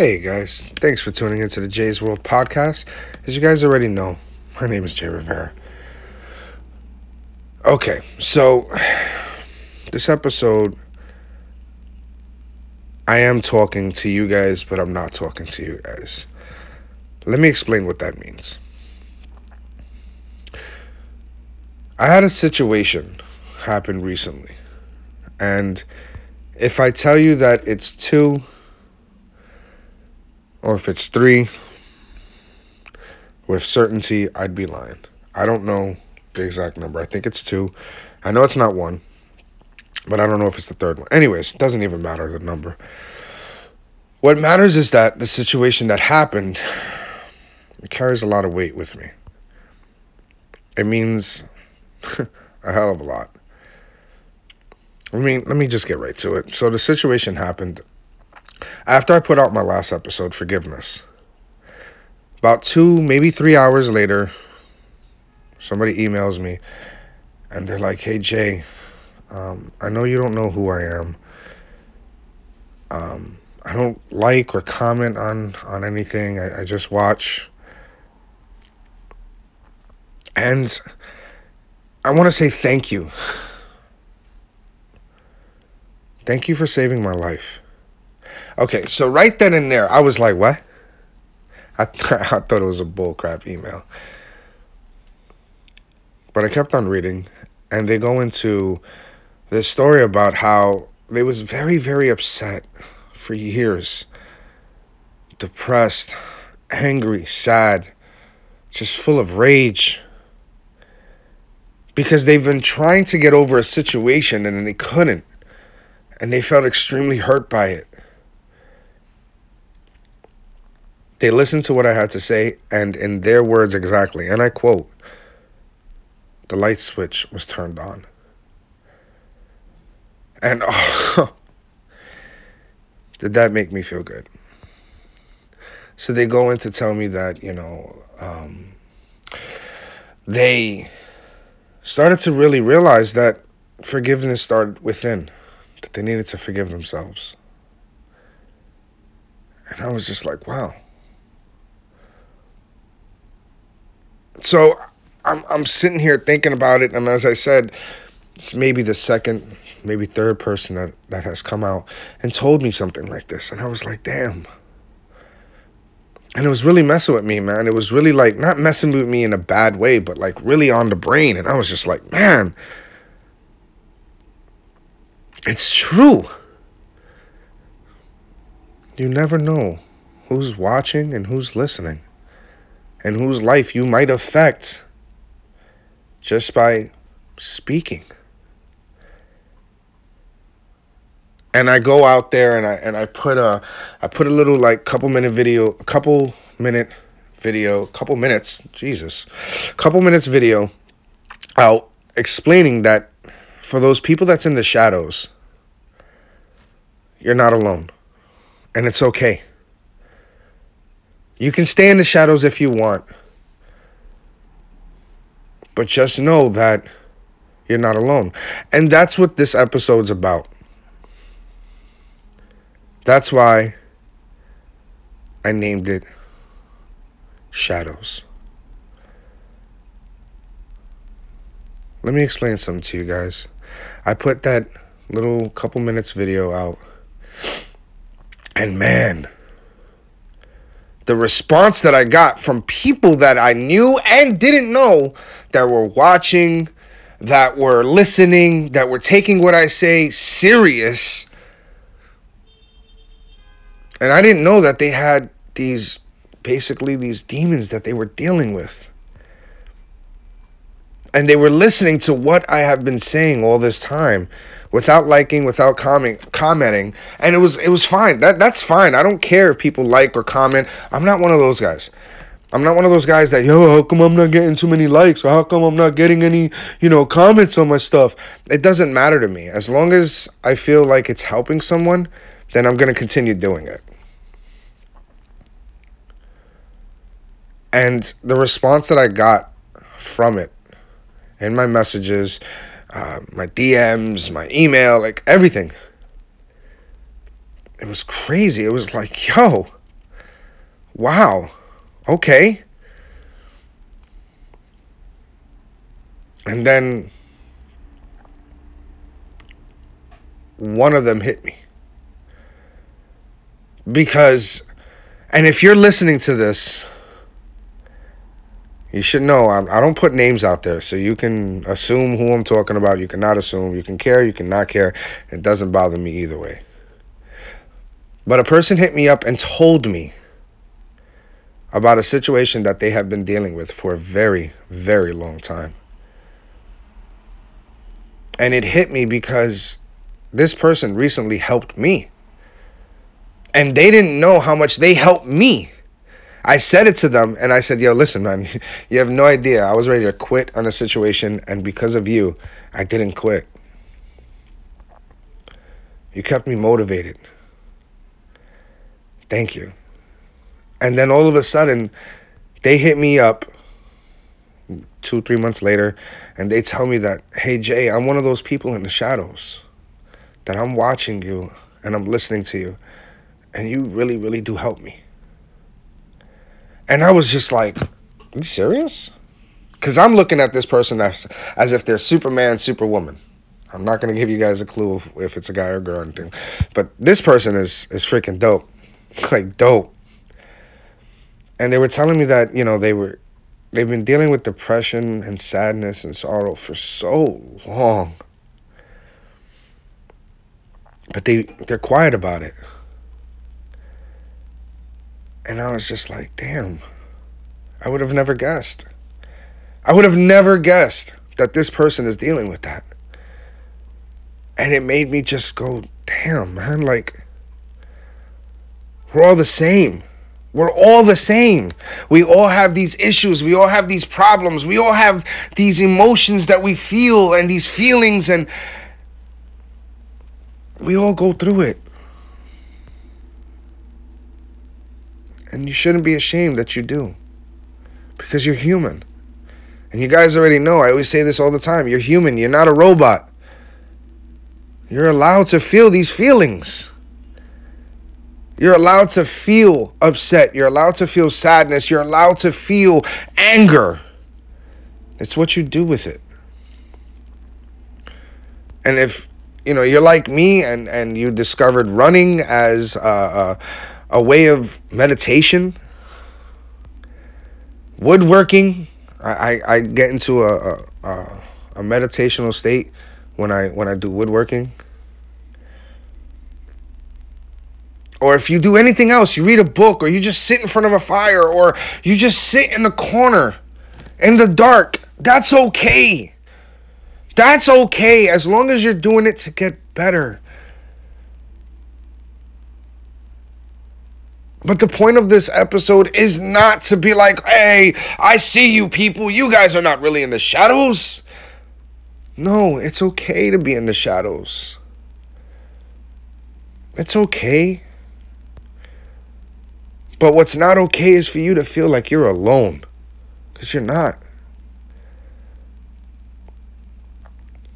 Hey guys, thanks for tuning into the Jay's World podcast. As you guys already know, my name is Jay Rivera. Okay, so this episode, I am talking to you guys, but I'm not talking to you guys. Let me explain what that means. I had a situation happen recently, and if I tell you that it's two, or if it's three, with certainty, I'd be lying. I don't know the exact number. I think it's two. I know it's not one, but I don't know if it's the third one. Anyways, it doesn't even matter the number. What matters is that the situation that happened carries a lot of weight with me. It means a hell of a lot. I mean, let me just get right to it. So the situation happened after I put out my last episode, Forgiveness. About two, maybe three hours later, somebody emails me and they're like, hey, Jay, um, I know you don't know who I am. Um, I don't like or comment on, on anything. I, I just watch. And I want to say thank you. Thank you for saving my life. Okay, so right then and there, I was like, what? I, I thought it was a bullcrap email. But I kept on reading, and they go into this story about how they was very, very upset for years. Depressed, angry, sad, just full of rage. Because they've been trying to get over a situation and they couldn't. And they felt extremely hurt by it. They listened to what I had to say, and in their words exactly, and I quote, the light switch was turned on. And oh, did that make me feel good? So they go in to tell me that, you know, um, they started to really realize that forgiveness started within, that they needed to forgive themselves. And I was just like, wow. So I'm I'm sitting here thinking about it, and as I said, it's maybe the second, maybe third person that, that has come out and told me something like this, and I was like, damn. And it was really messing with me, man. It was really like not messing with me in a bad way, but like really on the brain. And I was just like, man, it's true. You never know who's watching and who's listening and whose life you might affect just by speaking. And I go out there and I and I put a I put a little like couple minute video, a couple minute video, couple minutes, Jesus. Couple minutes video out explaining that for those people that's in the shadows, you're not alone. And it's okay. You can stay in the shadows if you want. But just know that you're not alone. And that's what this episode's about. That's why I named it Shadows. Let me explain something to you guys. I put that little couple minutes video out. And man, the response that I got from people that I knew and didn't know that were watching, that were listening, that were taking what I say serious. And I didn't know that they had these basically these demons that they were dealing with. And they were listening to what I have been saying all this time without liking, without comment, commenting, and it was it was fine. That that's fine. I don't care if people like or comment. I'm not one of those guys. I'm not one of those guys that yo, how come I'm not getting too many likes or how come I'm not getting any, you know, comments on my stuff. It doesn't matter to me. As long as I feel like it's helping someone, then I'm going to continue doing it. And the response that I got from it in my messages, uh, my DMs, my email, like everything. It was crazy. It was like, yo, Wow. Okay. And then one of them hit me. Because, and if you're listening to this, you should know I, I don't put names out there, so you can assume who I'm talking about. You cannot assume. You can care. You cannot care. It doesn't bother me either way. But a person hit me up and told me about a situation that they have been dealing with for a very, very long time. And it hit me because this person recently helped me. And they didn't know how much they helped me. I said it to them and I said, Yo, listen, man, you have no idea. I was ready to quit on a situation, and because of you, I didn't quit. You kept me motivated. Thank you. And then all of a sudden, they hit me up two, three months later, and they tell me that, hey, Jay, I'm one of those people in the shadows that I'm watching you and I'm listening to you, and you really, really do help me. And I was just like, Are you serious? Because I'm looking at this person as, as if they're Superman, Superwoman. I'm not going to give you guys a clue if, if it's a guy or girl or anything. But this person is, is freaking dope. like, dope. And they were telling me that, you know, they were, they've been dealing with depression and sadness and sorrow for so long. But they, they're quiet about it. And I was just like, damn, I would have never guessed. I would have never guessed that this person is dealing with that. And it made me just go, damn, man, like, we're all the same. We're all the same. We all have these issues. We all have these problems. We all have these emotions that we feel and these feelings, and we all go through it. And you shouldn't be ashamed that you do. Because you're human. And you guys already know, I always say this all the time you're human, you're not a robot. You're allowed to feel these feelings. You're allowed to feel upset. You're allowed to feel sadness. You're allowed to feel anger. It's what you do with it. And if you know you're like me and and you discovered running as a, a, a way of meditation, woodworking. I, I, I get into a, a a meditational state when I when I do woodworking. Or if you do anything else, you read a book or you just sit in front of a fire or you just sit in the corner in the dark, that's okay. That's okay as long as you're doing it to get better. But the point of this episode is not to be like, hey, I see you people. You guys are not really in the shadows. No, it's okay to be in the shadows. It's okay. But what's not okay is for you to feel like you're alone. Because you're not.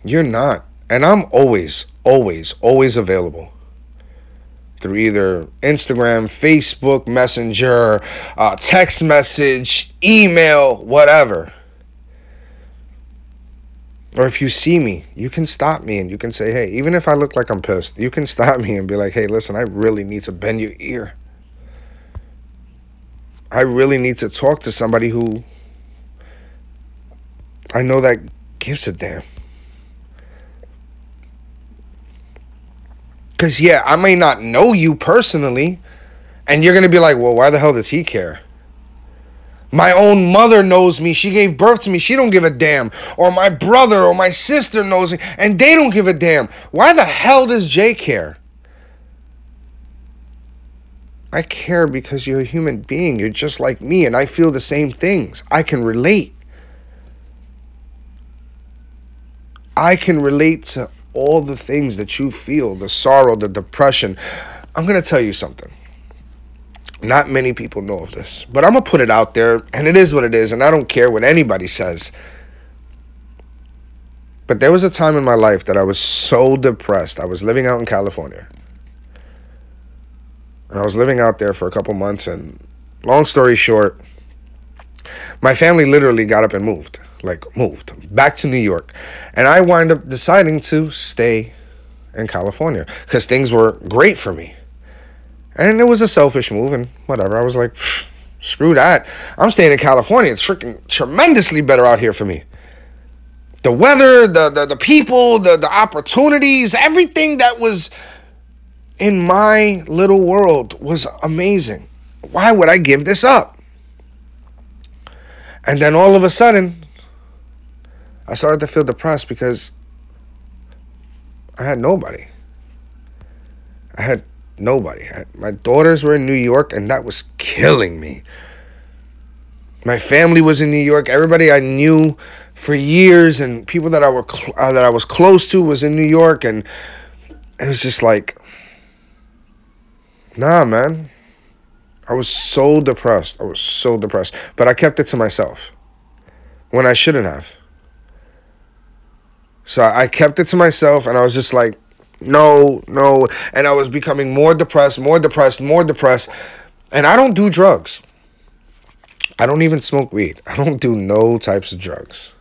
You're not. And I'm always, always, always available through either Instagram, Facebook, Messenger, uh, text message, email, whatever. Or if you see me, you can stop me and you can say, hey, even if I look like I'm pissed, you can stop me and be like, hey, listen, I really need to bend your ear. I really need to talk to somebody who I know that gives a damn. Because, yeah, I may not know you personally, and you're going to be like, well, why the hell does he care? My own mother knows me. She gave birth to me. She don't give a damn. Or my brother or my sister knows me and they don't give a damn. Why the hell does Jay care? I care because you're a human being. You're just like me and I feel the same things. I can relate. I can relate to all the things that you feel the sorrow, the depression. I'm going to tell you something. Not many people know of this, but I'm going to put it out there, and it is what it is, and I don't care what anybody says. But there was a time in my life that I was so depressed. I was living out in California. And I was living out there for a couple months, and long story short, my family literally got up and moved, like moved back to New York. And I wind up deciding to stay in California because things were great for me. And it was a selfish move and whatever. I was like, screw that. I'm staying in California. It's freaking tremendously better out here for me. The weather, the, the, the people, the, the opportunities, everything that was in my little world was amazing. Why would I give this up? And then all of a sudden, I started to feel depressed because I had nobody. I had nobody. I, my daughters were in New York, and that was killing me. My family was in New York. Everybody I knew for years, and people that I were cl- uh, that I was close to, was in New York, and it was just like, nah, man. I was so depressed. I was so depressed, but I kept it to myself when I shouldn't have. So I kept it to myself, and I was just like, no, no. And I was becoming more depressed, more depressed, more depressed. And I don't do drugs. I don't even smoke weed. I don't do no types of drugs.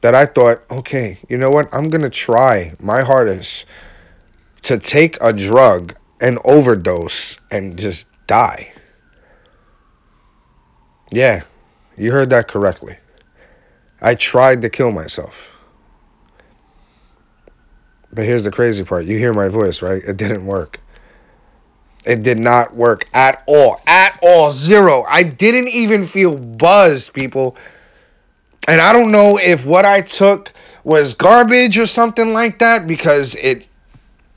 That I thought, okay, you know what? I'm going to try my hardest to take a drug and overdose and just die. Yeah, you heard that correctly. I tried to kill myself. But here's the crazy part. You hear my voice, right? It didn't work. It did not work at all. At all. Zero. I didn't even feel buzzed, people. And I don't know if what I took was garbage or something like that because it,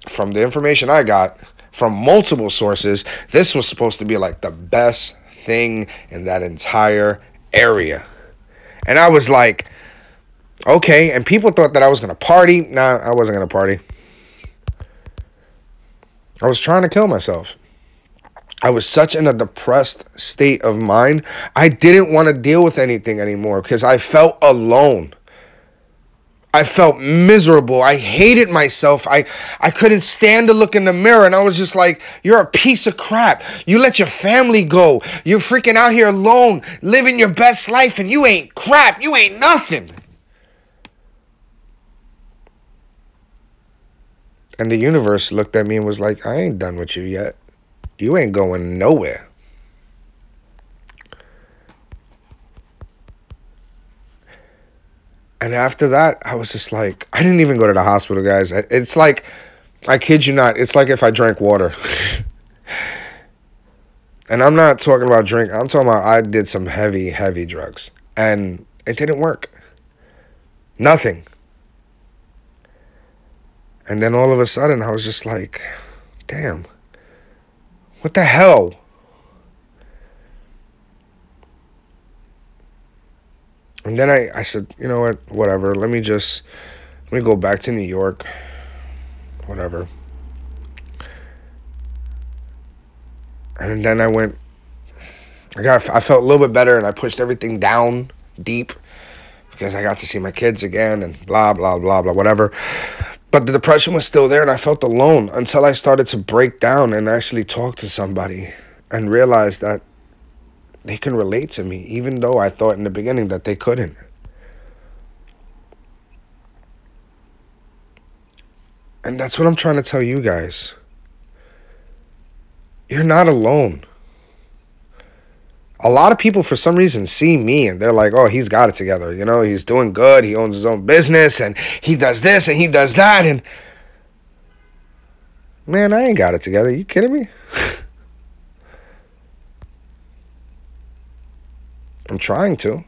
from the information I got from multiple sources, this was supposed to be like the best thing in that entire area. And I was like, Okay, and people thought that I was gonna party. Nah, I wasn't gonna party. I was trying to kill myself. I was such in a depressed state of mind. I didn't want to deal with anything anymore because I felt alone. I felt miserable. I hated myself. I, I couldn't stand to look in the mirror. And I was just like, you're a piece of crap. You let your family go. You're freaking out here alone, living your best life, and you ain't crap. You ain't nothing. And the universe looked at me and was like, I ain't done with you yet. You ain't going nowhere. And after that, I was just like, I didn't even go to the hospital, guys. It's like, I kid you not, it's like if I drank water. and I'm not talking about drink, I'm talking about I did some heavy, heavy drugs. And it didn't work. Nothing. And then all of a sudden, I was just like, damn, what the hell? And then I, I said, you know what, whatever, let me just, let me go back to New York, whatever. And then I went, I got, I felt a little bit better and I pushed everything down deep because I got to see my kids again and blah, blah, blah, blah, whatever. But the depression was still there and I felt alone until I started to break down and actually talk to somebody and realize that they can relate to me, even though I thought in the beginning that they couldn't. And that's what I'm trying to tell you guys. You're not alone a lot of people for some reason see me and they're like, oh, he's got it together. You know, he's doing good. He owns his own business and he does this and he does that. And man, I ain't got it together. You kidding me? I'm trying to.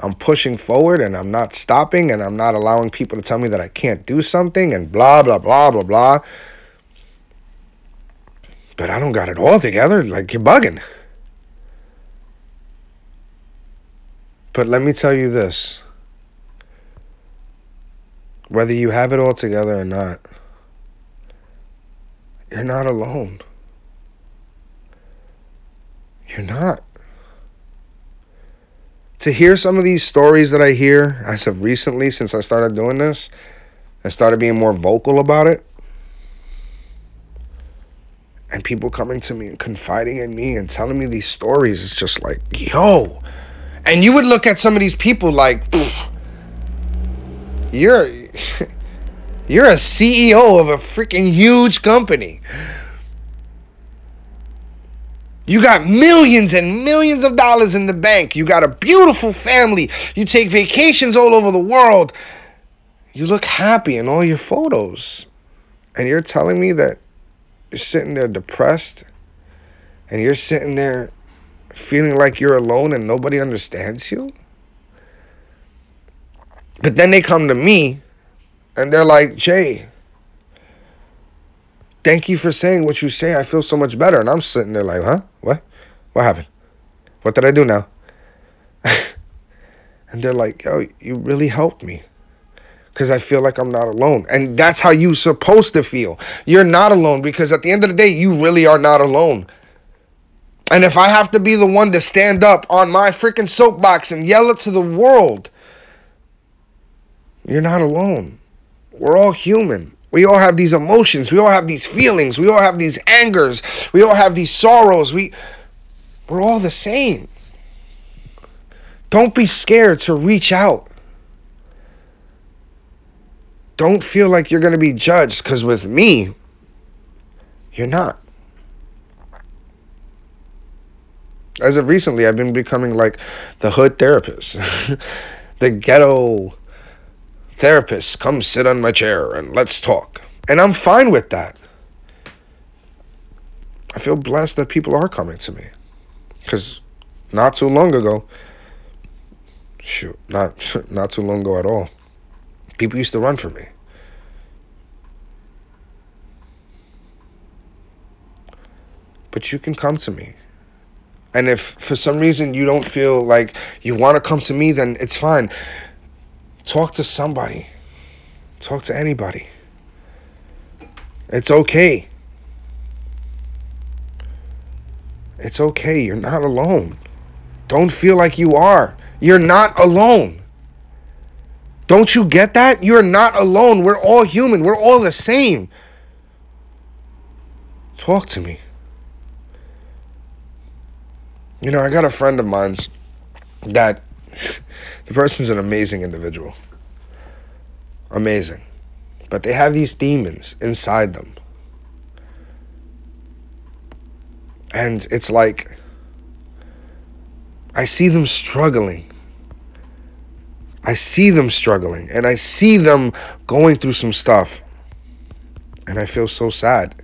I'm pushing forward and I'm not stopping and I'm not allowing people to tell me that I can't do something and blah, blah, blah, blah, blah. But I don't got it all together. Like, you're bugging. But let me tell you this whether you have it all together or not, you're not alone. You're not. To hear some of these stories that I hear as of recently, since I started doing this, I started being more vocal about it. and people coming to me and confiding in me and telling me these stories it's just like yo and you would look at some of these people like you're you're a ceo of a freaking huge company you got millions and millions of dollars in the bank. You got a beautiful family. You take vacations all over the world. You look happy in all your photos. And you're telling me that you're sitting there depressed and you're sitting there feeling like you're alone and nobody understands you. But then they come to me and they're like, Jay, thank you for saying what you say. I feel so much better. And I'm sitting there like, huh? What? What happened? What did I do now? and they're like, yo, you really helped me because I feel like I'm not alone. And that's how you're supposed to feel. You're not alone because at the end of the day, you really are not alone. And if I have to be the one to stand up on my freaking soapbox and yell it to the world, you're not alone. We're all human. We all have these emotions. We all have these feelings. We all have these angers. We all have these sorrows. We we're all the same. Don't be scared to reach out don't feel like you're going to be judged because with me, you're not. As of recently, I've been becoming like the hood therapist, the ghetto therapist. Come sit on my chair and let's talk. And I'm fine with that. I feel blessed that people are coming to me. Because not too long ago, shoot, not, not too long ago at all, People used to run from me. But you can come to me. And if for some reason you don't feel like you want to come to me, then it's fine. Talk to somebody. Talk to anybody. It's okay. It's okay. You're not alone. Don't feel like you are. You're not alone. Don't you get that? You're not alone. We're all human. We're all the same. Talk to me. You know, I got a friend of mine's that the person's an amazing individual. Amazing. But they have these demons inside them. And it's like I see them struggling I see them struggling and I see them going through some stuff. And I feel so sad.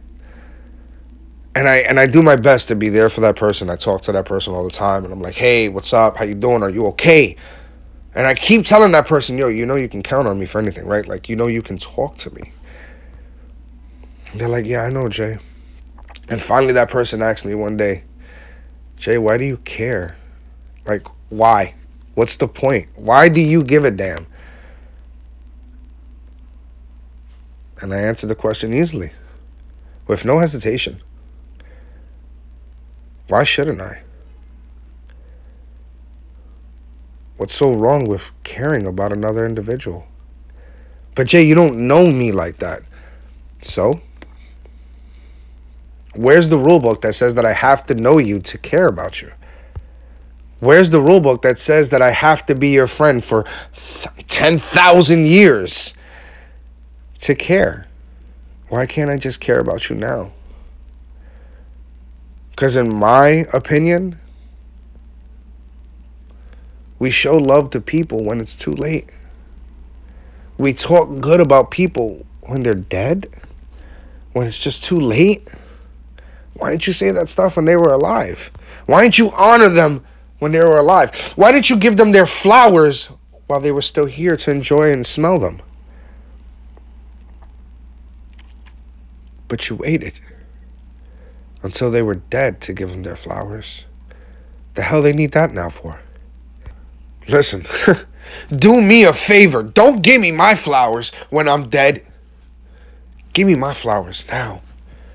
And I and I do my best to be there for that person. I talk to that person all the time and I'm like, "Hey, what's up? How you doing? Are you okay?" And I keep telling that person, "Yo, you know you can count on me for anything, right? Like you know you can talk to me." They're like, "Yeah, I know, Jay." And finally that person asked me one day, "Jay, why do you care? Like why?" What's the point? Why do you give a damn? And I answered the question easily, with no hesitation. Why shouldn't I? What's so wrong with caring about another individual? But Jay, you don't know me like that. So? Where's the rule book that says that I have to know you to care about you? Where's the rule book that says that I have to be your friend for 10,000 years to care? Why can't I just care about you now? Because, in my opinion, we show love to people when it's too late. We talk good about people when they're dead, when it's just too late. Why didn't you say that stuff when they were alive? Why didn't you honor them when they were alive? Why didn't you give them their flowers while they were still here to enjoy and smell them? But you waited until they were dead to give them their flowers. The hell they need that now for? Listen, do me a favor. Don't give me my flowers when I'm dead. Give me my flowers now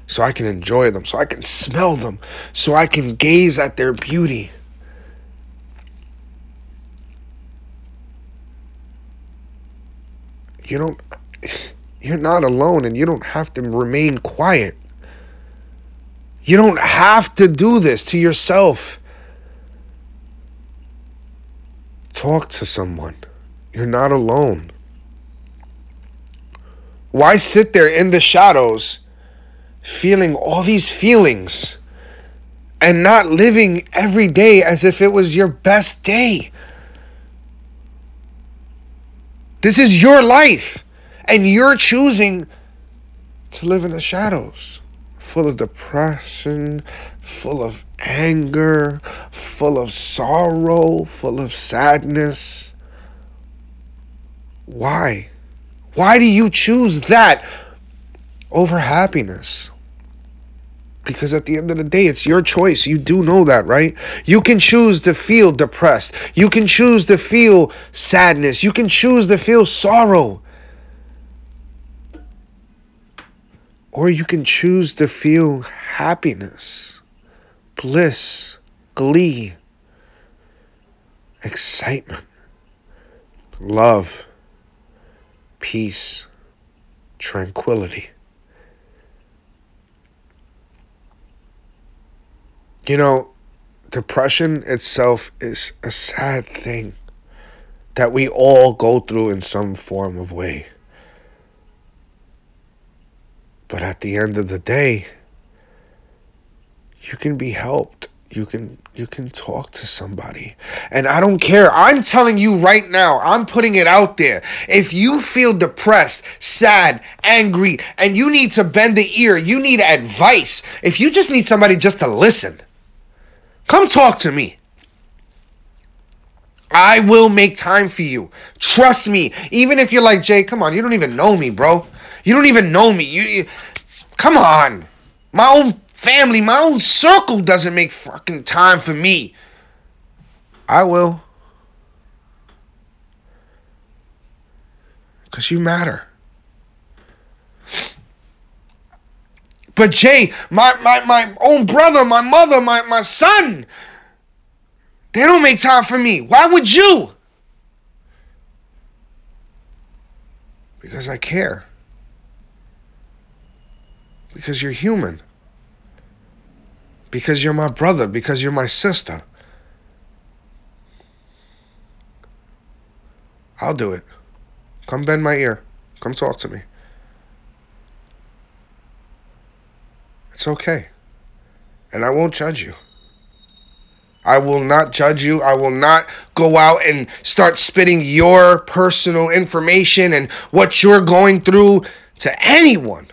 so I can enjoy them, so I can smell them, so I can gaze at their beauty. you don't you're not alone and you don't have to remain quiet. You don't have to do this to yourself. Talk to someone. You're not alone. Why sit there in the shadows feeling all these feelings and not living every day as if it was your best day? This is your life, and you're choosing to live in the shadows, full of depression, full of anger, full of sorrow, full of sadness. Why? Why do you choose that over happiness? Because at the end of the day, it's your choice. You do know that, right? You can choose to feel depressed. You can choose to feel sadness. You can choose to feel sorrow. Or you can choose to feel happiness, bliss, glee, excitement, love, peace, tranquility. You know, depression itself is a sad thing that we all go through in some form of way. But at the end of the day, you can be helped. You can you can talk to somebody. And I don't care. I'm telling you right now, I'm putting it out there. If you feel depressed, sad, angry, and you need to bend the ear, you need advice. If you just need somebody just to listen, Come talk to me. I will make time for you. Trust me. Even if you're like, Jay, come on, you don't even know me, bro. You don't even know me. You, you come on. My own family, my own circle doesn't make fucking time for me. I will. Cause you matter. But Jay, my, my, my own brother, my mother, my, my son, they don't make time for me. Why would you? Because I care. Because you're human. Because you're my brother. Because you're my sister. I'll do it. Come bend my ear. Come talk to me. It's okay. And I won't judge you. I will not judge you. I will not go out and start spitting your personal information and what you're going through to anyone.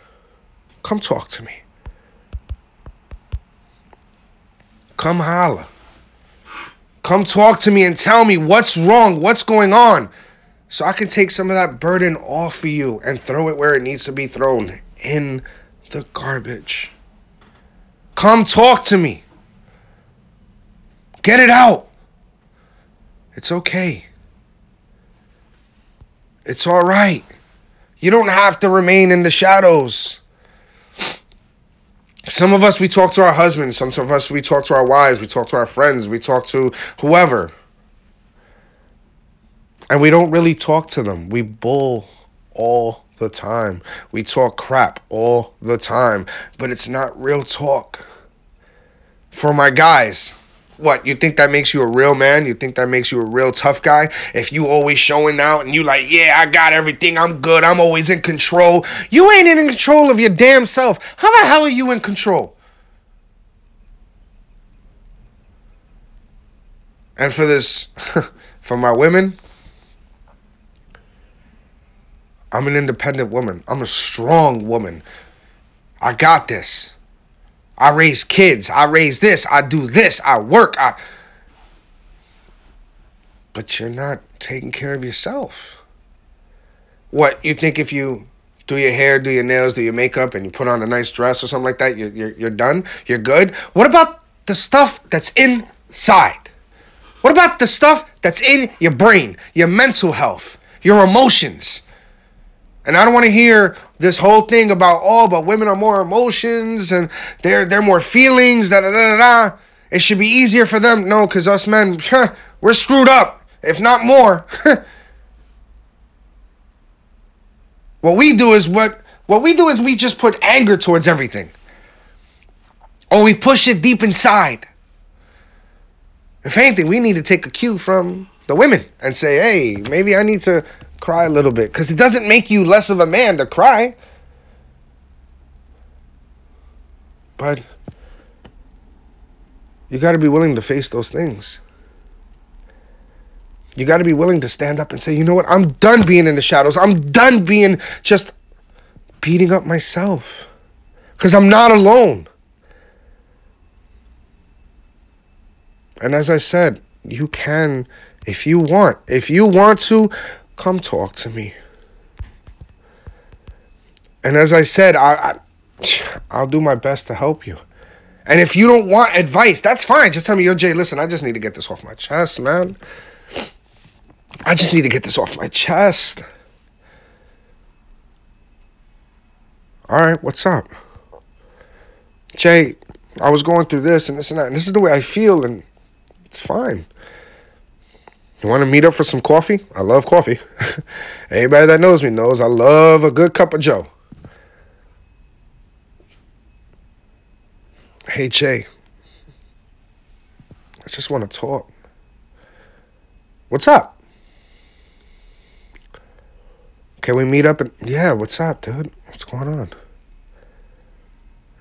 Come talk to me. Come holla. Come talk to me and tell me what's wrong, what's going on, so I can take some of that burden off of you and throw it where it needs to be thrown in the garbage. Come talk to me. Get it out. It's okay. It's all right. You don't have to remain in the shadows. Some of us, we talk to our husbands. Some of us, we talk to our wives. We talk to our friends. We talk to whoever. And we don't really talk to them. We bull all the time. We talk crap all the time, but it's not real talk. For my guys, what you think that makes you a real man? You think that makes you a real tough guy? If you always showing out and you like, yeah, I got everything, I'm good, I'm always in control. You ain't in control of your damn self. How the hell are you in control? And for this, for my women, I'm an independent woman. I'm a strong woman. I got this. I raise kids. I raise this. I do this. I work. I But you're not taking care of yourself. What, you think if you do your hair, do your nails, do your makeup, and you put on a nice dress or something like that, you're, you're, you're done? You're good? What about the stuff that's inside? What about the stuff that's in your brain, your mental health, your emotions? And I don't want to hear this whole thing about oh, but women are more emotions and they're they're more feelings. Da da da da. It should be easier for them. No, because us men, we're screwed up, if not more. what we do is what what we do is we just put anger towards everything. Or we push it deep inside. If anything, we need to take a cue from the women and say, hey, maybe I need to cry a little bit. Because it doesn't make you less of a man to cry. But you got to be willing to face those things. You got to be willing to stand up and say, you know what? I'm done being in the shadows. I'm done being just beating up myself. Because I'm not alone. And as I said, you can, if you want, if you want to, come talk to me. And as I said, I, I I'll do my best to help you. And if you don't want advice, that's fine. Just tell me, yo, Jay, listen, I just need to get this off my chest, man. I just need to get this off my chest. All right, what's up? Jay, I was going through this and this and that, and this is the way I feel, and it's fine. You want to meet up for some coffee? I love coffee. Anybody that knows me knows I love a good cup of Joe. Hey, Jay. I just want to talk. What's up? Can we meet up? And yeah, what's up, dude? What's going on?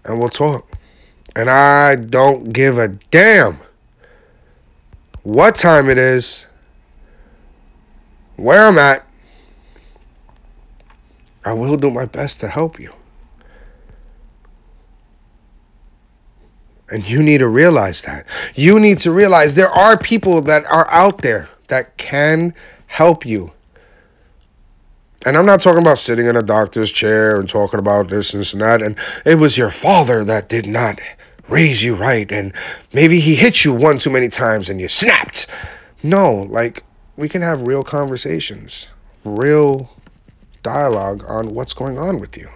And we'll talk. And I don't give a damn what time it is, where I'm at. I will do my best to help you. And you need to realize that. You need to realize there are people that are out there that can help you. And I'm not talking about sitting in a doctor's chair and talking about this and this and that. And it was your father that did not raise you right. And maybe he hit you one too many times and you snapped. No, like we can have real conversations, real dialogue on what's going on with you.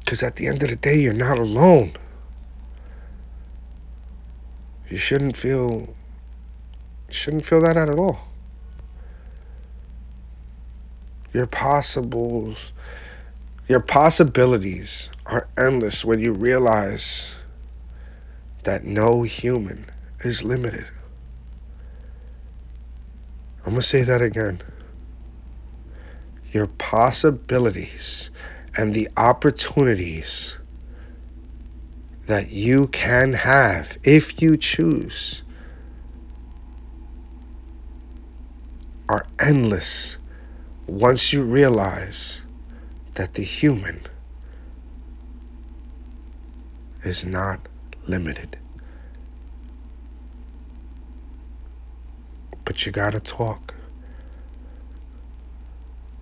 Because at the end of the day, you're not alone. You shouldn't feel shouldn't feel that at all. Your possibles your possibilities are endless when you realize that no human is limited. I'm going to say that again. Your possibilities and the opportunities that you can have if you choose are endless once you realize that the human is not limited. But you gotta talk.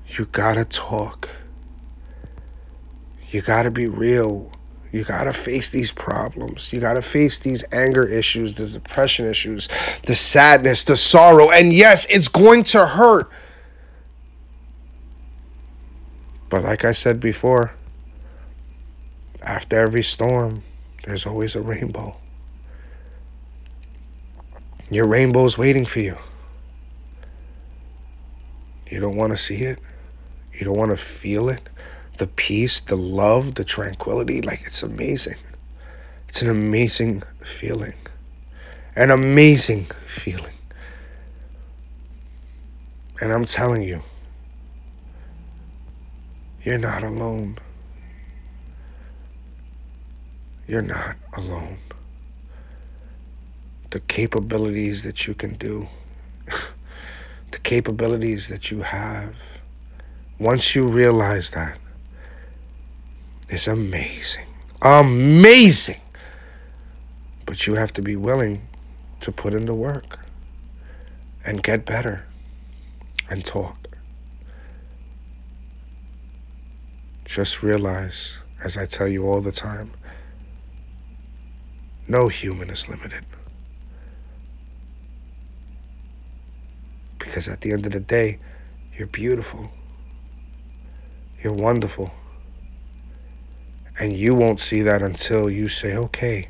You gotta talk. You got to be real. You got to face these problems. You got to face these anger issues, the depression issues, the sadness, the sorrow. And yes, it's going to hurt. But like I said before, after every storm, there's always a rainbow. Your rainbow's waiting for you. You don't want to see it. You don't want to feel it the peace, the love, the tranquility. Like it's amazing. It's an amazing feeling. An amazing feeling. And I'm telling you, you're not alone. You're not alone. The capabilities that you can do, the capabilities that you have, once you realize that, is amazing. Amazing. But you have to be willing to put in the work and get better and talk. Just realize, as I tell you all the time, no human is limited. Because at the end of the day, you're beautiful. You're wonderful. And you won't see that until you say, okay,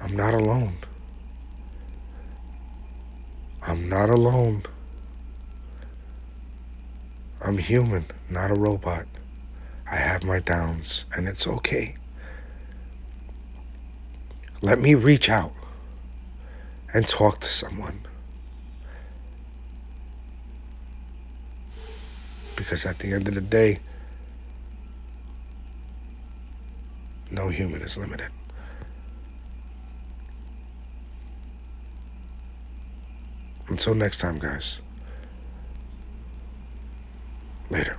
I'm not alone. I'm not alone. I'm human, not a robot. I have my downs, and it's okay. Let me reach out and talk to someone. Because at the end of the day, no human is limited. Until next time, guys. Later.